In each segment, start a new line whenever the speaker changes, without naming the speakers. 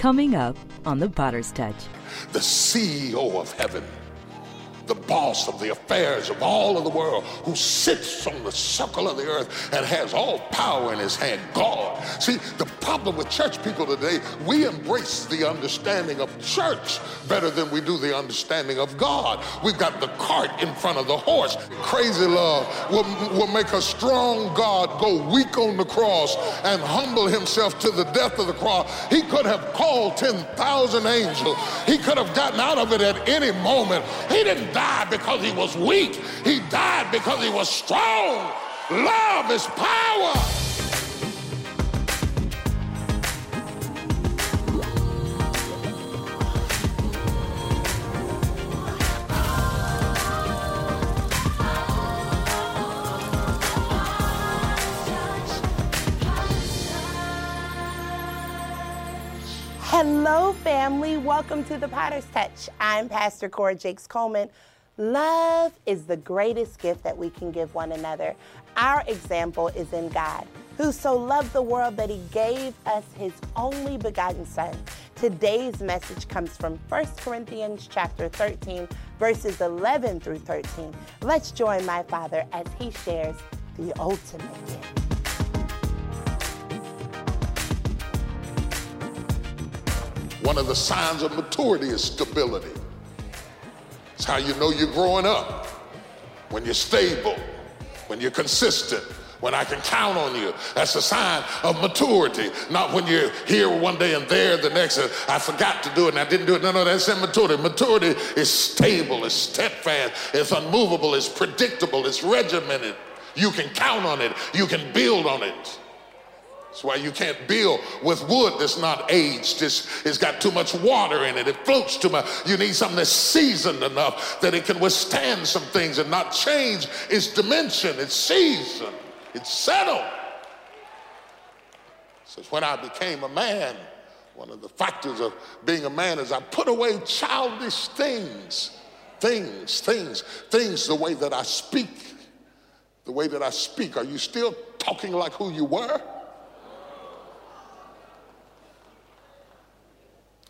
Coming up on The Potter's Touch.
The CEO of heaven the boss of the affairs of all of the world, who sits on the circle of the earth and has all power in his hand, God. See, the problem with church people today, we embrace the understanding of church better than we do the understanding of God. We've got the cart in front of the horse. Crazy love will, will make a strong God go weak on the cross and humble himself to the death of the cross. He could have called 10,000 angels. He could have gotten out of it at any moment. He didn't died because he was weak. He died because he was strong. Love is power.
Family. Welcome to the Potter's Touch. I'm Pastor Cora Jakes Coleman. Love is the greatest gift that we can give one another. Our example is in God, who so loved the world that he gave us his only begotten Son. Today's message comes from 1 Corinthians chapter 13, verses 11 through 13. Let's join my Father as he shares the ultimate gift.
One of the signs of maturity is stability. It's how you know you're growing up. When you're stable, when you're consistent, when I can count on you. That's a sign of maturity. Not when you're here one day and there the next. Uh, I forgot to do it and I didn't do it. No, no, that's immaturity. Maturity is stable, it's steadfast, it's unmovable, it's predictable, it's regimented. You can count on it, you can build on it. That's why you can't build with wood that's not aged. It's, it's got too much water in it. It floats too much. You need something that's seasoned enough that it can withstand some things and not change its dimension, its season, its settled. Says when I became a man, one of the factors of being a man is I put away childish things, things, things, things, the way that I speak, the way that I speak. Are you still talking like who you were?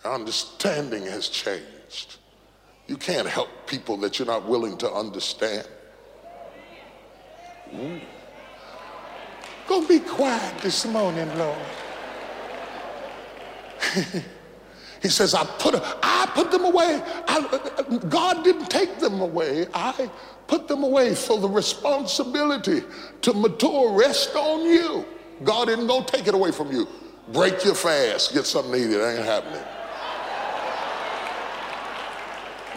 Understanding has changed. You can't help people that you're not willing to understand. Ooh. Go be quiet this morning, Lord. he says, I put, I put them away. I, God didn't take them away. I put them away. So the responsibility to mature rest on you. God didn't go take it away from you. Break your fast, get something to eat. It ain't happening.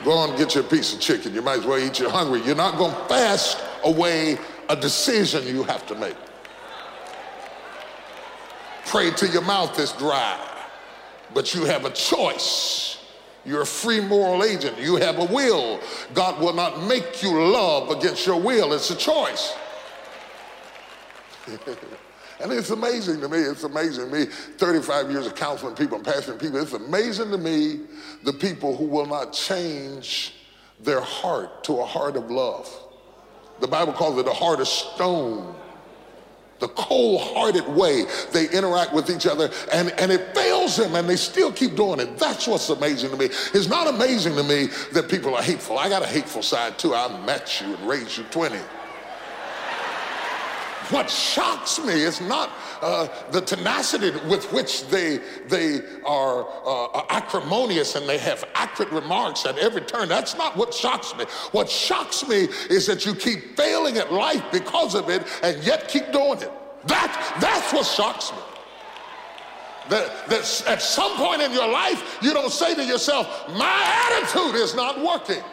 Go on and get you a piece of chicken. You might as well eat your hungry. You're not going to fast away a decision you have to make. Pray till your mouth is dry, but you have a choice. You're a free moral agent. You have a will. God will not make you love against your will. It's a choice. And it's amazing to me, it's amazing to me, 35 years of counseling people and pastoring people, it's amazing to me the people who will not change their heart to a heart of love. The Bible calls it a heart of stone. The cold hearted way they interact with each other, and, and it fails them, and they still keep doing it. That's what's amazing to me. It's not amazing to me that people are hateful. I got a hateful side too. I met you and raised you 20. What shocks me is not uh, the tenacity with which they, they are uh, acrimonious and they have accurate remarks at every turn. That's not what shocks me. What shocks me is that you keep failing at life because of it and yet keep doing it. That, that's what shocks me. That, that at some point in your life, you don't say to yourself, My attitude is not working.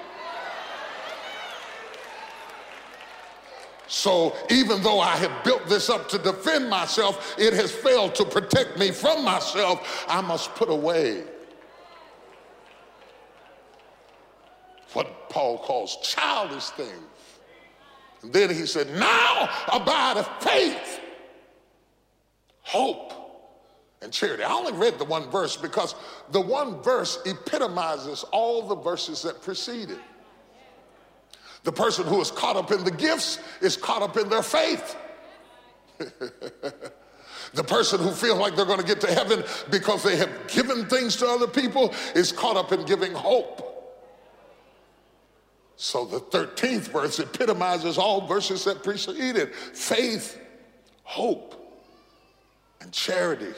So even though I have built this up to defend myself, it has failed to protect me from myself. I must put away what Paul calls childish things. And then he said, Now abide faith, hope, and charity. I only read the one verse because the one verse epitomizes all the verses that preceded. The person who is caught up in the gifts is caught up in their faith. The person who feels like they're going to get to heaven because they have given things to other people is caught up in giving hope. So the 13th verse epitomizes all verses that precede it faith, hope, and charity.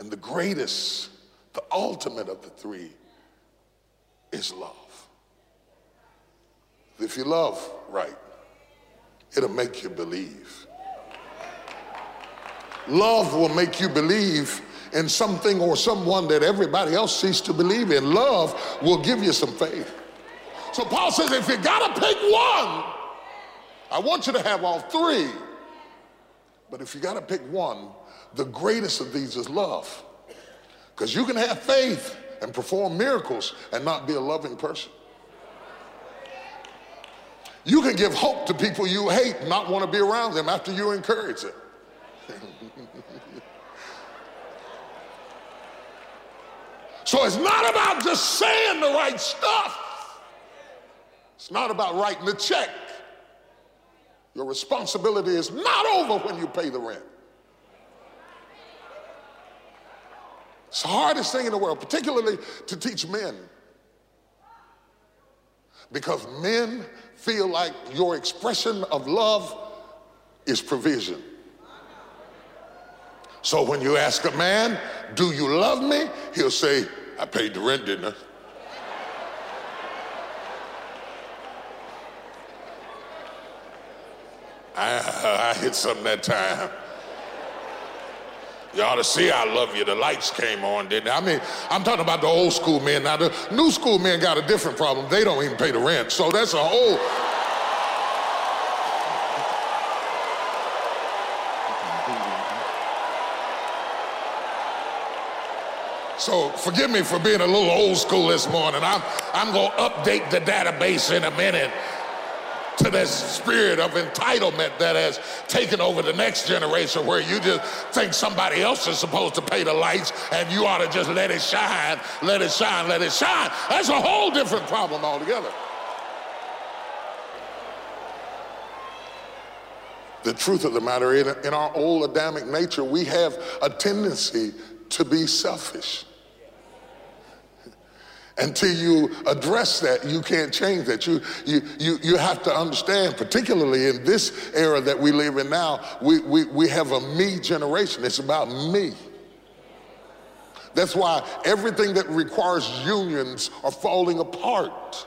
And the greatest, the ultimate of the three is love. If you love right, it'll make you believe. Love will make you believe in something or someone that everybody else sees to believe in. Love will give you some faith. So Paul says, if you gotta pick one, I want you to have all three. But if you gotta pick one, the greatest of these is love. Because you can have faith and perform miracles and not be a loving person. You can give hope to people you hate not want to be around them after you encourage them. so it's not about just saying the right stuff. It's not about writing the check. Your responsibility is not over when you pay the rent. It's the hardest thing in the world, particularly to teach men. Because men feel like your expression of love is provision. So when you ask a man, Do you love me? He'll say, I paid the rent, didn't I? I, I hit something that time. You ought to see I love you. The lights came on, didn't they? I mean, I'm talking about the old school men. Now, the new school men got a different problem. They don't even pay the rent. So that's a whole. So forgive me for being a little old school this morning. I'm, I'm going to update the database in a minute to this spirit of entitlement that has taken over the next generation where you just think somebody else is supposed to pay the lights and you ought to just let it shine, let it shine, let it shine. That's a whole different problem altogether. The truth of the matter is, in our old Adamic nature, we have a tendency to be selfish. Until you address that, you can't change that. You, you, you, you have to understand, particularly in this era that we live in now, we, we, we have a me generation. It's about me. That's why everything that requires unions are falling apart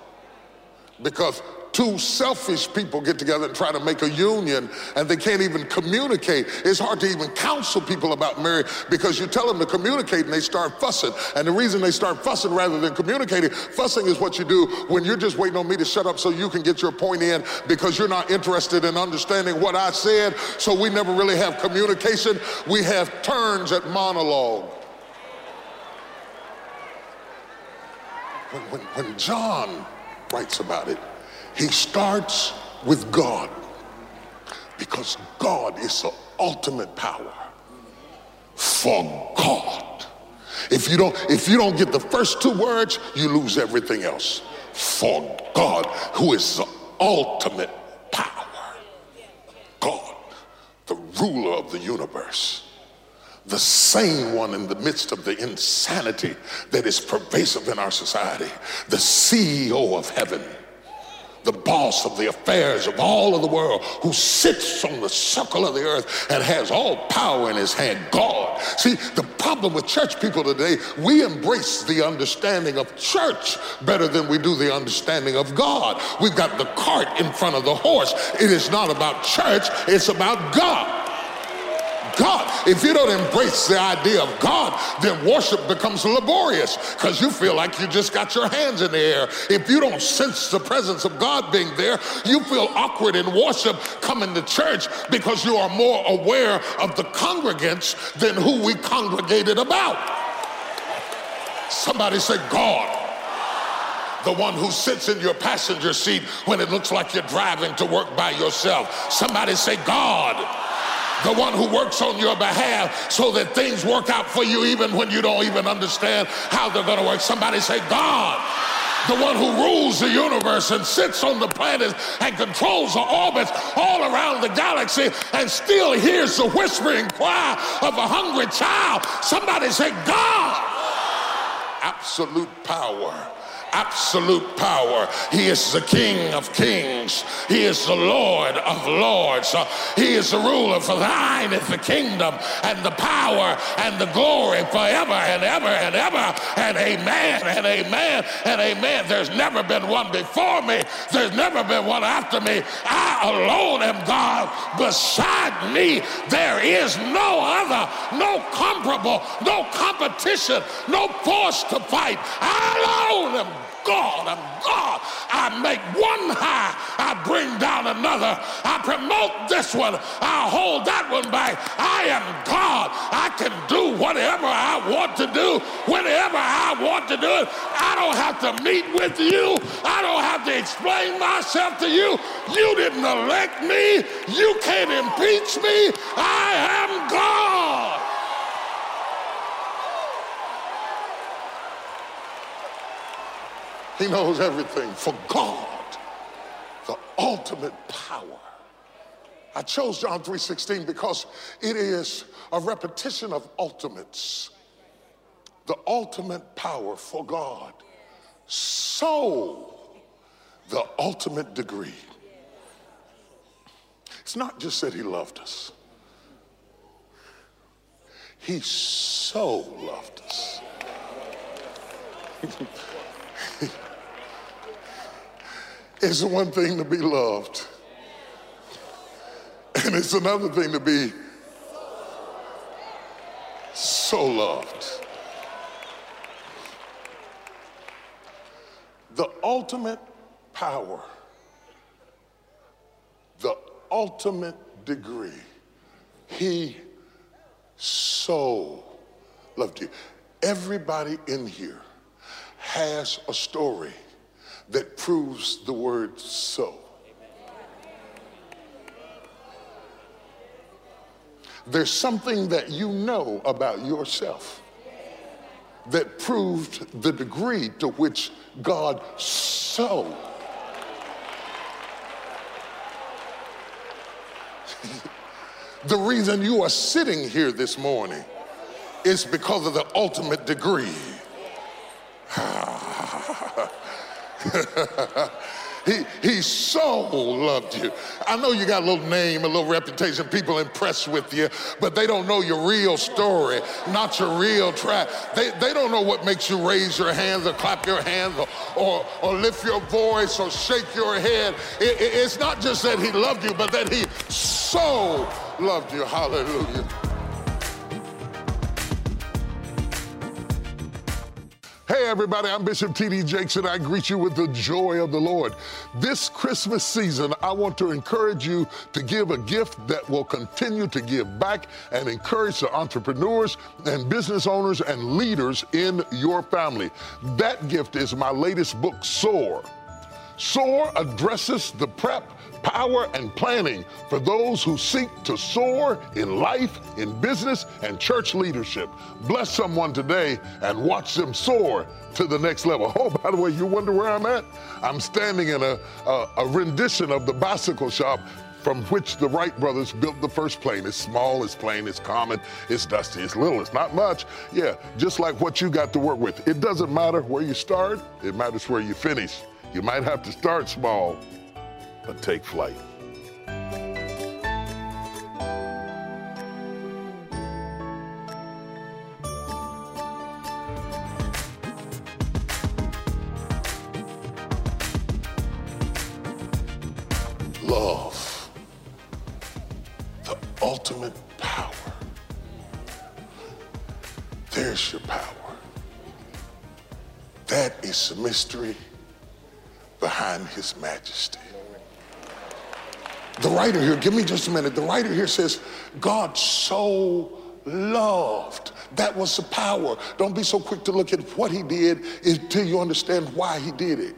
because two selfish people get together and try to make a union and they can't even communicate. It's hard to even counsel people about marriage because you tell them to communicate and they start fussing. And the reason they start fussing rather than communicating, fussing is what you do when you're just waiting on me to shut up so you can get your point in because you're not interested in understanding what I said. So we never really have communication. We have turns at monologue. When, when, when John writes about it, he starts with God because God is the ultimate power for God. If you don't if you don't get the first two words, you lose everything else. For God, who is the ultimate power. God, the ruler of the universe. The same one in the midst of the insanity that is pervasive in our society, the CEO of heaven the boss of the affairs of all of the world, who sits on the circle of the earth and has all power in his hand, God. See, the problem with church people today, we embrace the understanding of church better than we do the understanding of God. We've got the cart in front of the horse. It is not about church, it's about God. God. If you don't embrace the idea of God, then worship becomes laborious because you feel like you just got your hands in the air. If you don't sense the presence of God being there, you feel awkward in worship coming to church because you are more aware of the congregants than who we congregated about. Somebody say, God the one who sits in your passenger seat when it looks like you're driving to work by yourself. Somebody say, God the one who works on your behalf so that things work out for you even when you don't even understand how they're going to work. Somebody say, God, the one who rules the universe and sits on the planets and controls the orbits all around the galaxy and still hears the whispering cry of a hungry child. Somebody say, God, absolute power absolute power. He is the King of kings. He is the Lord of lords. He is the ruler. For thine is the kingdom and the power and the glory forever and ever and ever. And amen and amen and amen. There's never been one before me. There's never been one after me. I alone am God. Beside me, there is no other, no comparable, no competition, no force to fight. I alone am God, I'm God. I make one high, I bring down another. I promote this one, I hold that one back. I am God. I can do whatever I want to do, whenever I want to do it. I don't have to meet with you. I don't have to explain myself to you. You didn't elect me. You can't impeach me. I am God. He knows everything. For God, the ultimate power. I chose John 3:16 because it is a repetition of ultimates. The ultimate power for God. So the ultimate degree. It's not just that he loved us. He so loved us. It's one thing to be loved, and it's another thing to be so loved. The ultimate power, the ultimate degree, He so loved you. Everybody in here has a story that proves the word so. There's something that you know about yourself that proved the degree to which God so. the reason you are sitting here this morning is because of the ultimate degree. he, he so loved you. I know you got a little name, a little reputation, people impressed with you, but they don't know your real story, not your real track. They, they don't know what makes you raise your hands or clap your hands or, or, or lift your voice or shake your head. It, it, it's not just that he loved you, but that he so loved you. Hallelujah. Hey, everybody, I'm Bishop T.D. Jakes, and I greet you with the joy of the Lord. This Christmas season, I want to encourage you to give a gift that will continue to give back and encourage the entrepreneurs and business owners and leaders in your family. That gift is my latest book, Soar. Soar addresses the prep power and planning for those who seek to soar in life, in business, and church leadership. Bless someone today and watch them soar to the next level. Oh, by the way, you wonder where I'm at? I'm standing in a, a, a rendition of the bicycle shop from which the Wright brothers built the first plane. It's small, it's plain, it's common, it's dusty, it's little, it's not much. Yeah, just like what you got to work with. It doesn't matter where you start, it matters where you finish. You might have to start small, but take flight. Love, the ultimate power. There's your power. That is the mystery behind his majesty. The writer here, give me just a minute. The writer here says, God so loved. That was the power. Don't be so quick to look at what he did until you understand why he did it.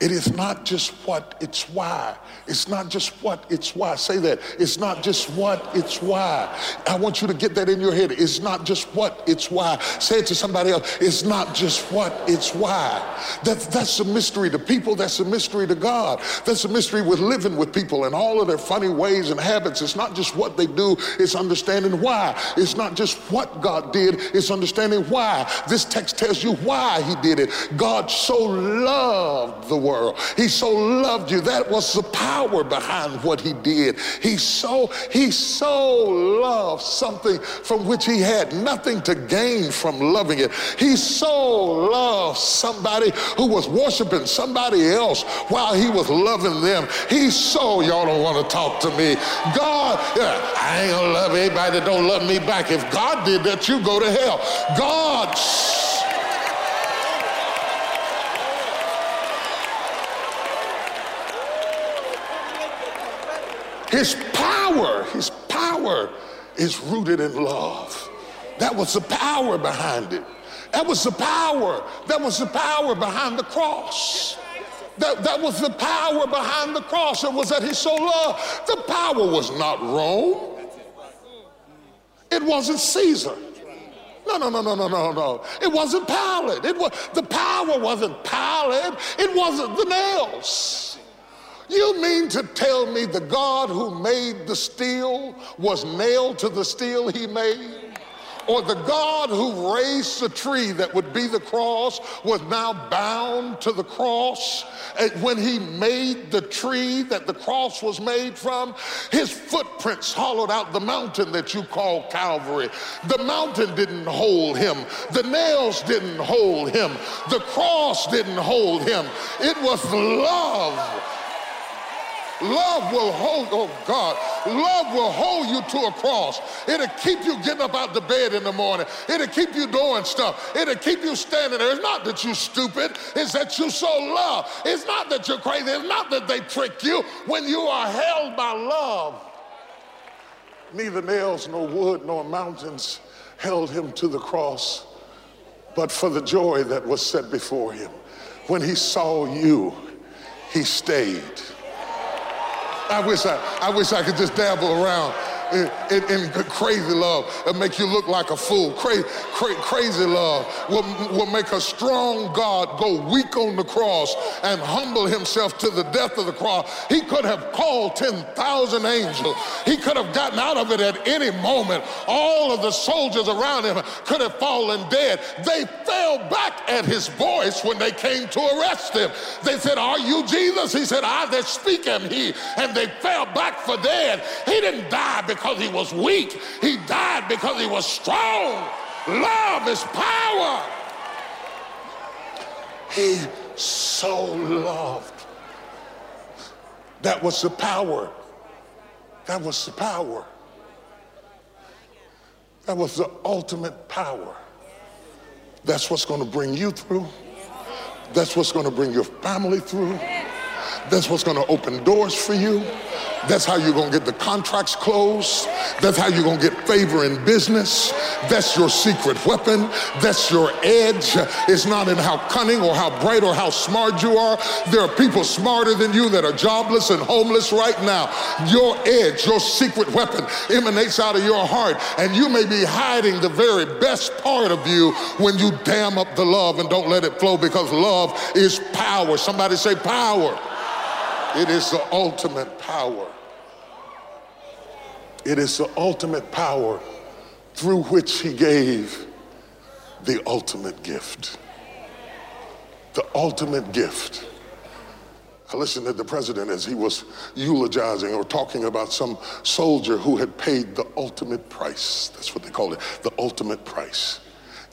It is not just what, it's why. It's not just what, it's why. Say that. It's not just what, it's why. I want you to get that in your head. It's not just what, it's why. Say it to somebody else. It's not just what, it's why. That, that's a mystery to people. That's a mystery to God. That's a mystery with living with people and all of their funny ways and habits. It's not just what they do, it's understanding why. It's not just what God did, it's understanding why. This text tells you why he did it. God so loved the world. He so loved you. That was the power behind what he did. He so, he so loved something from which he had nothing to gain from loving it. He so loved somebody who was worshiping somebody else while he was loving them. He so, y'all don't want to talk to me. God, yeah, I ain't gonna love anybody that don't love me back. If God did that, you go to hell. God His power, his power is rooted in love. That was the power behind it. That was the power. That was the power behind the cross. That, that was the power behind the cross. It was that he so loved. The power was not Rome. It wasn't Caesar. No, no, no, no, no, no, no. It wasn't Pilate. It was the power wasn't Pilate. It wasn't the nails. You mean to tell me the God who made the steel was nailed to the steel he made? Or the God who raised the tree that would be the cross was now bound to the cross? And when he made the tree that the cross was made from, his footprints hollowed out the mountain that you call Calvary. The mountain didn't hold him, the nails didn't hold him, the cross didn't hold him. It was love Love will hold, oh God, love will hold you to a cross. It'll keep you getting up out the bed in the morning. It'll keep you doing stuff. It'll keep you standing there. It's not that you're stupid, it's that you so love. It's not that you're crazy, it's not that they trick you. When you are held by love, neither nails nor wood nor mountains held him to the cross, but for the joy that was set before him. When he saw you, he stayed. I wish I, I wish I could just dabble around in, in, in crazy love and make you look like a fool. Cra- cra- crazy love will, will make a strong God go weak on the cross and humble himself to the death of the cross. He could have called 10,000 angels. He could have gotten out of it at any moment. All of the soldiers around him could have fallen dead. They fell back at his voice when they came to arrest him. They said, Are you Jesus? He said, I that speak am he. And they fell back for dead. He didn't die because because he was weak. He died because he was strong. Love is power. He so loved. That was the power. That was the power. That was the ultimate power. That's what's going to bring you through. That's what's going to bring your family through. That's what's going to open doors for you. That's how you're going to get the contracts closed. That's how you're going to get favor in business. That's your secret weapon. That's your edge. It's not in how cunning or how bright or how smart you are. There are people smarter than you that are jobless and homeless right now. Your edge, your secret weapon emanates out of your heart. And you may be hiding the very best part of you when you dam up the love and don't let it flow because love is power. Somebody say power. It is the ultimate power. It is the ultimate power through which he gave the ultimate gift. The ultimate gift. I listened to the president as he was eulogizing or talking about some soldier who had paid the ultimate price. That's what they call it, the ultimate price.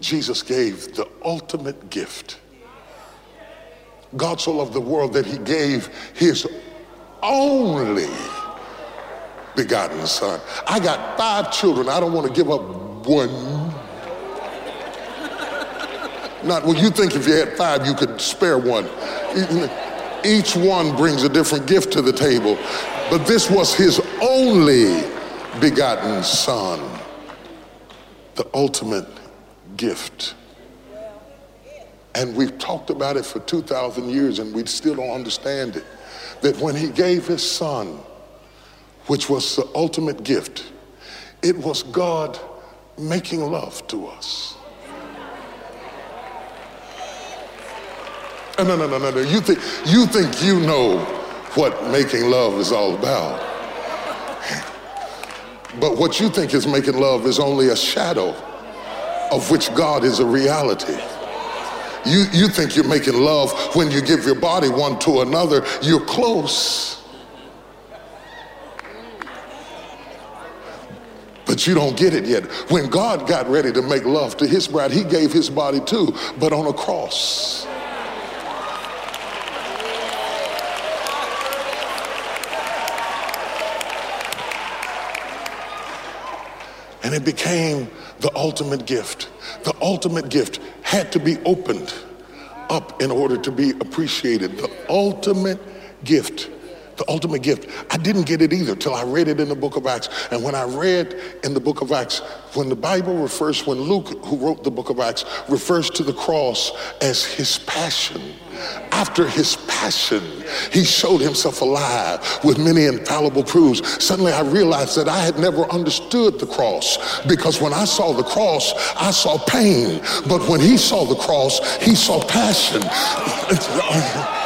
Jesus gave the ultimate gift God so loved the world that he gave his only begotten son. I got five children. I don't want to give up one. Not well, you think if you had five, you could spare one. Each one brings a different gift to the table. But this was his only begotten son, the ultimate gift. And we've talked about it for 2,000 years and we still don't understand it. That when he gave his son, which was the ultimate gift, it was God making love to us. No, no, no, no, no. You think you think you know what making love is all about. But what you think is making love is only a shadow of which God is a reality. You, you think you're making love when you give your body one to another. You're close. But you don't get it yet. When God got ready to make love to his bride, he gave his body too, but on a cross. And it became the ultimate gift. The ultimate gift had to be opened up in order to be appreciated. The ultimate gift the ultimate gift. I didn't get it either till I read it in the book of Acts. And when I read in the book of Acts, when the Bible refers, when Luke, who wrote the book of Acts, refers to the cross as his passion, after his passion, he showed himself alive with many infallible proofs. Suddenly I realized that I had never understood the cross because when I saw the cross, I saw pain. But when he saw the cross, he saw passion.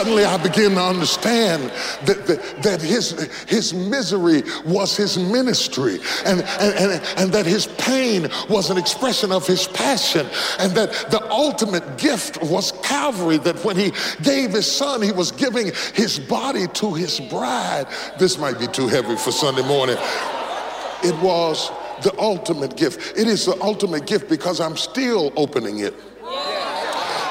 suddenly I began to understand that, that, that his, his misery was his ministry and, and, and, and that his pain was an expression of his passion and that the ultimate gift was Calvary, that when he gave his son, he was giving his body to his bride. This might be too heavy for Sunday morning. It was the ultimate gift. It is the ultimate gift because I'm still opening it.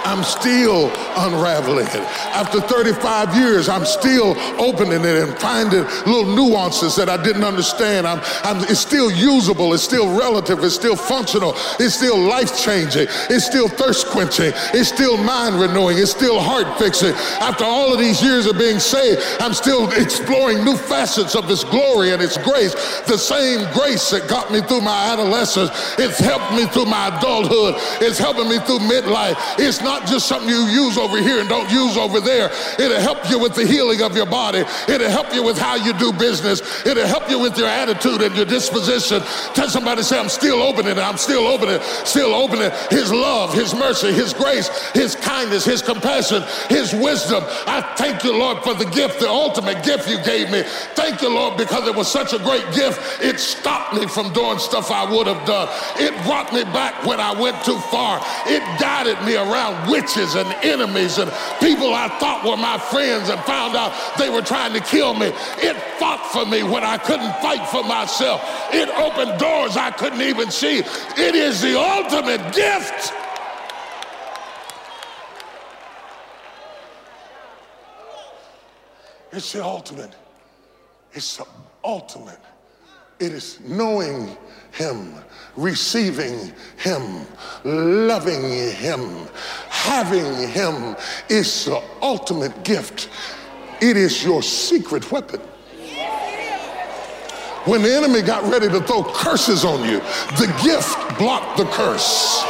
I'm still unraveling it. After 35 years, I'm still opening it and finding little nuances that I didn't understand. I'm, I'm, it's still usable, it's still relative, it's still functional, it's still life changing, it's still thirst quenching, it's still mind renewing, it's still heart fixing. After all of these years of being saved, I'm still exploring new facets of His glory and His grace. The same grace that got me through my adolescence, it's helped me through my adulthood, it's helping me through midlife. It's not just something you use over here and don't use over there. It'll help you with the healing of your body. It'll help you with how you do business. It'll help you with your attitude and your disposition. Tell somebody, say, I'm still opening it. I'm still opening, still opening His love, His mercy, His grace, His kindness, His compassion, His wisdom. I thank you, Lord, for the gift, the ultimate gift you gave me. Thank you, Lord, because it was such a great gift. It stopped me from doing stuff I would have done. It brought me back when I went too far. It guided me around witches and enemies and people I thought were my friends and found out they were trying to kill me. It fought for me when I couldn't fight for myself. It opened doors I couldn't even see. It is the ultimate gift. It's the ultimate. It's the ultimate. It is knowing him, receiving him, loving him, having him is the ultimate gift. It is your secret weapon. When the enemy got ready to throw curses on you, the gift blocked the curse.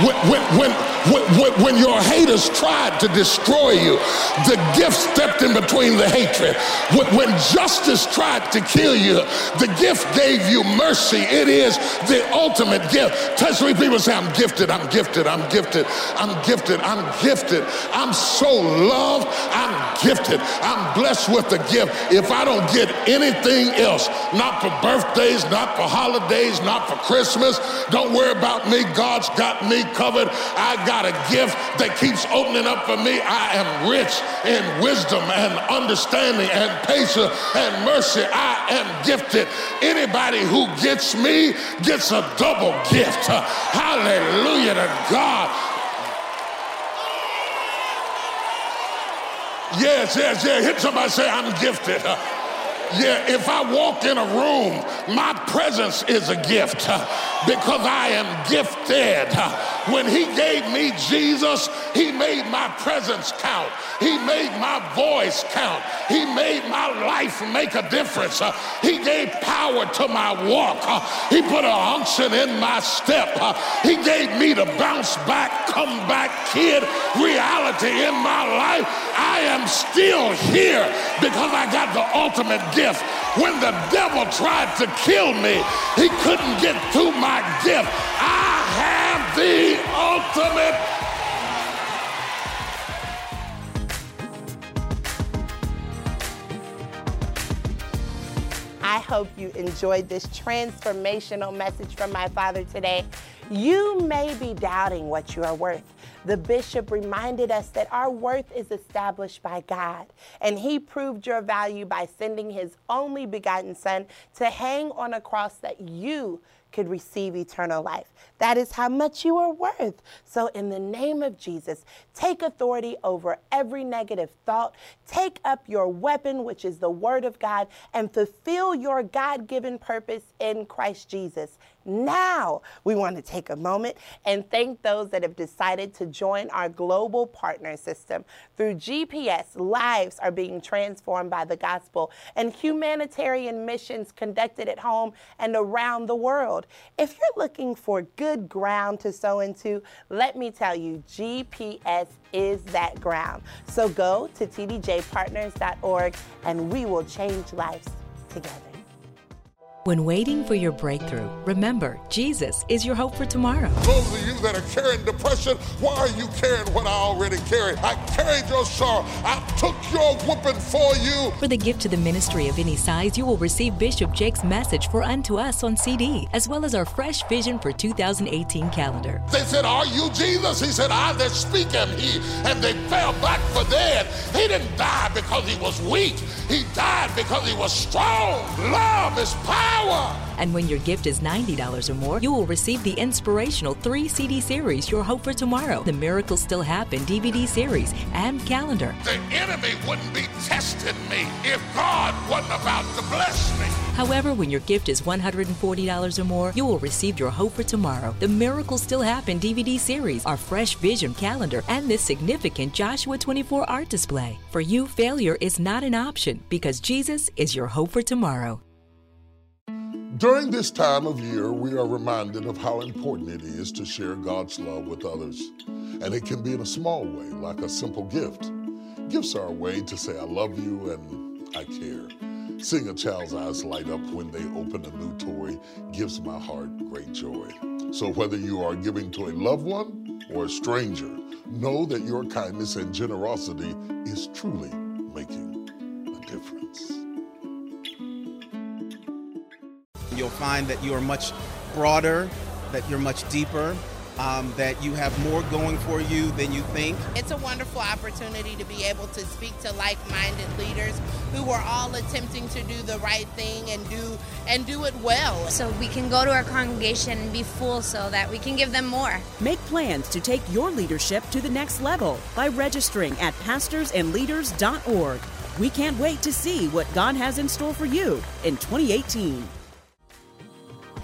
When, when, when, when, your haters tried to destroy you, the gift stepped in between the hatred. When, when justice tried to kill you, the gift gave you mercy. It is the ultimate gift. Touch three people say, I'm gifted, I'm gifted, I'm gifted, I'm gifted, I'm gifted. I'm so loved, I'm gifted. I'm blessed with the gift. If I don't get anything else, not for birthdays, not for holidays, not for Christmas, don't worry about me. God's got me covered. I got a gift that keeps opening up for me. I am rich in wisdom and understanding and patience and mercy. I am gifted. Anybody who gets me gets a double gift. Hallelujah to God. Yes, yes, yes. Hit somebody say, I'm gifted. Yeah, if I walk in a room, my presence is a gift because I am gifted. When he gave me Jesus, he made my presence count. He made my voice count. He made my life make a difference. He gave power to my walk. He put a unction in my step. He gave me the bounce back, come back kid reality in my life. I am still here because I got the ultimate gift. When the devil tried to kill me, he couldn't get to my gift. I have the ultimate
I hope you enjoyed this transformational message from my father today. You may be doubting what you are worth. The bishop reminded us that our worth is established by God, and he proved your value by sending his only begotten son to hang on a cross that you could receive eternal life. That is how much you are worth. So, in the name of Jesus, take authority over every negative thought. Take up your weapon, which is the word of God, and fulfill your God given purpose in Christ Jesus. Now, we want to take a moment and thank those that have decided to join our global partner system. Through GPS, lives are being transformed by the gospel and humanitarian missions conducted at home and around the world. If you're looking for good ground to sow into, let me tell you, GPS is that ground. So go to tdjpartners.org and we will change lives together.
When waiting for your breakthrough, remember, Jesus is your hope for tomorrow.
Those of you that are carrying depression, why are you carrying what I already carry? I carried your sorrow. I took your whooping for you.
For the gift to the ministry of any size, you will receive Bishop Jakes' message for Unto Us on CD, as well as our Fresh Vision for 2018 calendar.
They said, Are you Jesus? He said, I that speak am he. And they fell back for dead. He didn't die because he was weak, he died because he was strong. Love is power power.
And when your gift is $90 or more, you will receive the inspirational three CD series, Your Hope for Tomorrow, The Miracles Still Happen DVD series, and calendar.
The enemy wouldn't be testing me if God wasn't about to bless me.
However, when your gift is $140 or more, you will receive Your Hope for Tomorrow, The Miracles Still Happen DVD series, our Fresh Vision calendar, and this significant Joshua 24 art display. For you, failure is not an option because Jesus is your hope for tomorrow.
During this time of year, we are reminded of how important it is to share God's love with others. And it can be in a small way, like a simple gift. Gifts are a way to say, I love you and I care. Seeing a child's eyes light up when they open a new toy gives my heart great joy. So whether you are giving to a loved one or a stranger, know that your kindness and generosity is truly
You'll find that you are much broader, that you're much deeper, um, that you have more going for you than you think.
It's a wonderful opportunity to be able to speak to like-minded leaders who are all attempting to do the right thing and do and do it well.
So we can go to our congregation and be full so that we can give them more.
Make plans to take your leadership to the next level by registering at pastorsandleaders.org. We can't wait to see what God has in store for you in 2018.